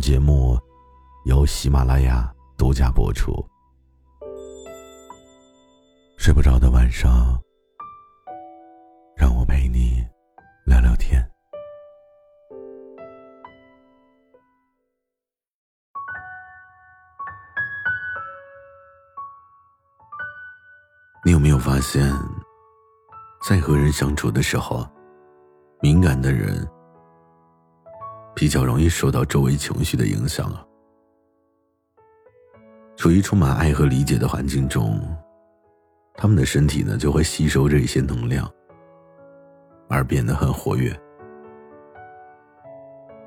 节目由喜马拉雅独家播出。睡不着的晚上，让我陪你聊聊天。你有没有发现，在和人相处的时候，敏感的人？比较容易受到周围情绪的影响啊。处于充满爱和理解的环境中，他们的身体呢就会吸收这些能量，而变得很活跃。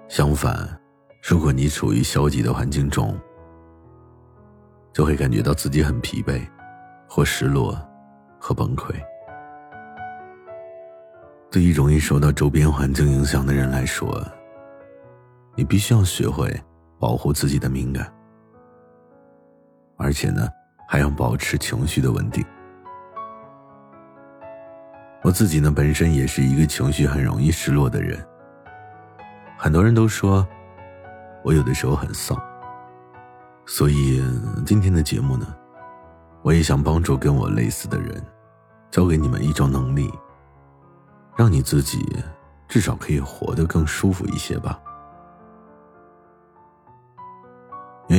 相反，如果你处于消极的环境中，就会感觉到自己很疲惫，或失落，和崩溃。对于容易受到周边环境影响的人来说，你必须要学会保护自己的敏感，而且呢，还要保持情绪的稳定。我自己呢，本身也是一个情绪很容易失落的人。很多人都说我有的时候很丧，所以今天的节目呢，我也想帮助跟我类似的人，教给你们一种能力，让你自己至少可以活得更舒服一些吧。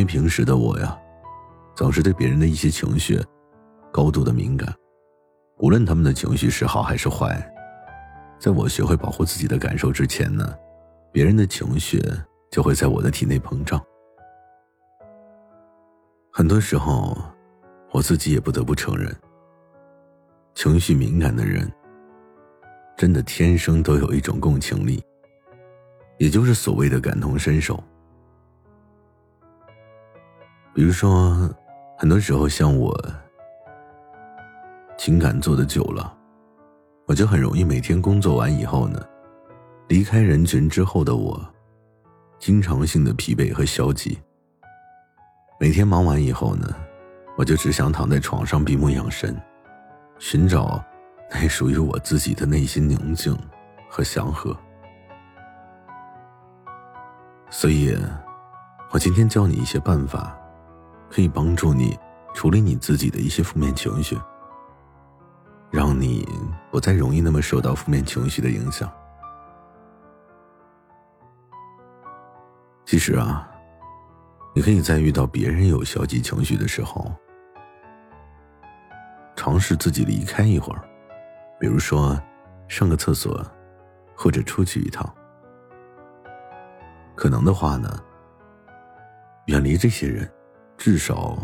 平时的我呀，总是对别人的一些情绪高度的敏感，无论他们的情绪是好还是坏，在我学会保护自己的感受之前呢，别人的情绪就会在我的体内膨胀。很多时候，我自己也不得不承认，情绪敏感的人真的天生都有一种共情力，也就是所谓的感同身受。比如说，很多时候像我，情感做的久了，我就很容易每天工作完以后呢，离开人群之后的我，经常性的疲惫和消极。每天忙完以后呢，我就只想躺在床上闭目养神，寻找那属于我自己的内心宁静和祥和。所以，我今天教你一些办法。可以帮助你处理你自己的一些负面情绪，让你不再容易那么受到负面情绪的影响。其实啊，你可以在遇到别人有消极情绪的时候，尝试自己离开一会儿，比如说上个厕所，或者出去一趟。可能的话呢，远离这些人。至少，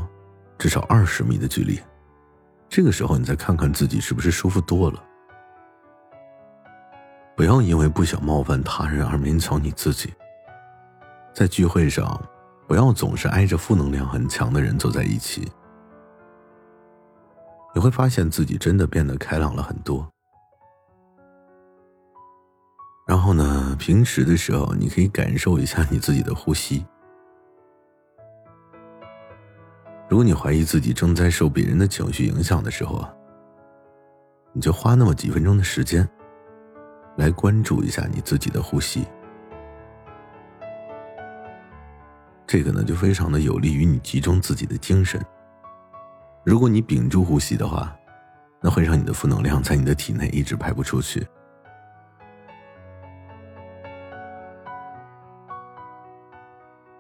至少二十米的距离。这个时候，你再看看自己是不是舒服多了。不要因为不想冒犯他人而勉强你自己。在聚会上，不要总是挨着负能量很强的人坐在一起。你会发现自己真的变得开朗了很多。然后呢，平时的时候，你可以感受一下你自己的呼吸。如果你怀疑自己正在受别人的情绪影响的时候啊，你就花那么几分钟的时间，来关注一下你自己的呼吸。这个呢，就非常的有利于你集中自己的精神。如果你屏住呼吸的话，那会让你的负能量在你的体内一直排不出去。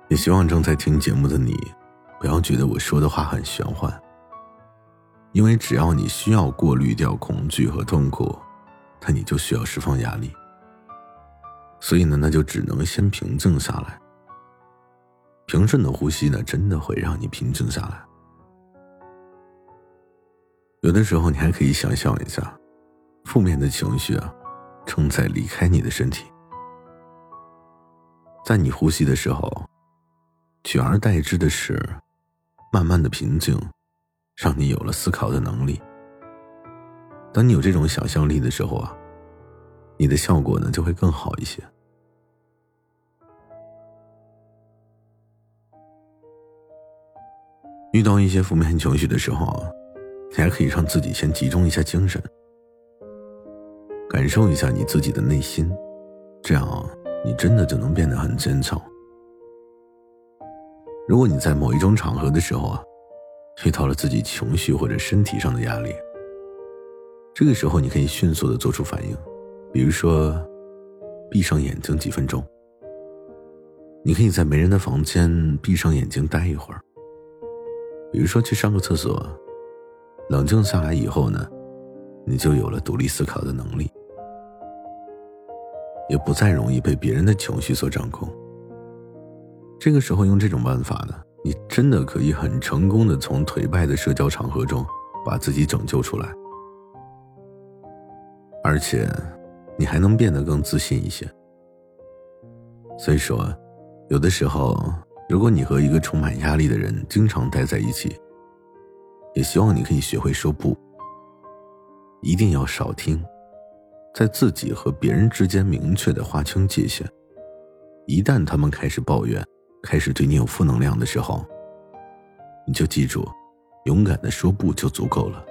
也希望正在听节目的你。不要觉得我说的话很玄幻，因为只要你需要过滤掉恐惧和痛苦，那你就需要释放压力。所以呢，那就只能先平静下来。平顺的呼吸呢，真的会让你平静下来。有的时候，你还可以想象一下，负面的情绪啊，正在离开你的身体。在你呼吸的时候，取而代之的是慢慢的平静，让你有了思考的能力。当你有这种想象力的时候啊，你的效果呢就会更好一些。遇到一些负面情绪的时候啊，你还可以让自己先集中一下精神，感受一下你自己的内心，这样啊你真的就能变得很坚强。如果你在某一种场合的时候啊，遇到了自己情绪或者身体上的压力，这个时候你可以迅速的做出反应，比如说，闭上眼睛几分钟，你可以在没人的房间闭上眼睛待一会儿。比如说去上个厕所，冷静下来以后呢，你就有了独立思考的能力，也不再容易被别人的情绪所掌控。这个时候用这种办法呢，你真的可以很成功的从颓败的社交场合中把自己拯救出来，而且你还能变得更自信一些。所以说，有的时候。如果你和一个充满压力的人经常待在一起，也希望你可以学会说不。一定要少听，在自己和别人之间明确的划清界限。一旦他们开始抱怨，开始对你有负能量的时候，你就记住，勇敢的说不就足够了。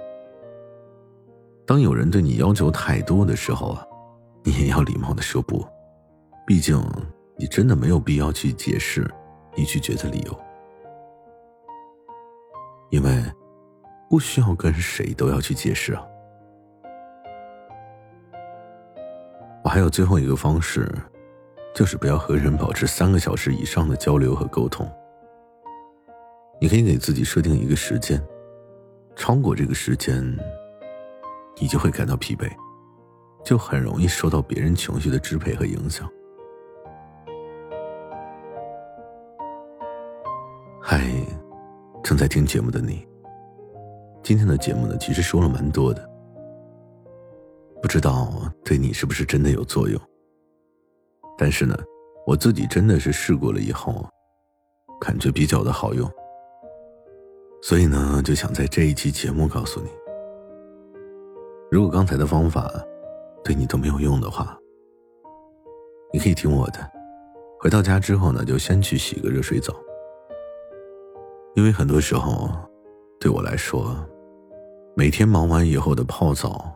当有人对你要求太多的时候啊，你也要礼貌的说不，毕竟你真的没有必要去解释。你拒绝的理由，因为不需要跟谁都要去解释啊。我还有最后一个方式，就是不要和人保持三个小时以上的交流和沟通。你可以给自己设定一个时间，超过这个时间，你就会感到疲惫，就很容易受到别人情绪的支配和影响。嗨，正在听节目的你，今天的节目呢，其实说了蛮多的，不知道对你是不是真的有作用。但是呢，我自己真的是试过了以后，感觉比较的好用，所以呢，就想在这一期节目告诉你，如果刚才的方法对你都没有用的话，你可以听我的，回到家之后呢，就先去洗个热水澡。因为很多时候，对我来说，每天忙完以后的泡澡，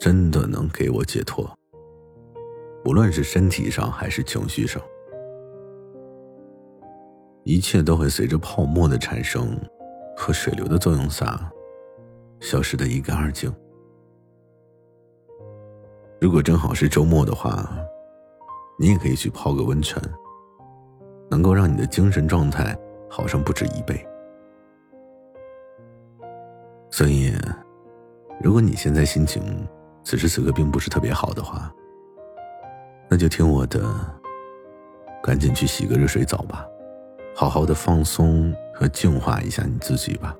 真的能给我解脱。无论是身体上还是情绪上，一切都会随着泡沫的产生和水流的作用下，消失的一干二净。如果正好是周末的话，你也可以去泡个温泉，能够让你的精神状态好上不止一倍。所以，如果你现在心情此时此刻并不是特别好的话，那就听我的，赶紧去洗个热水澡吧，好好的放松和净化一下你自己吧。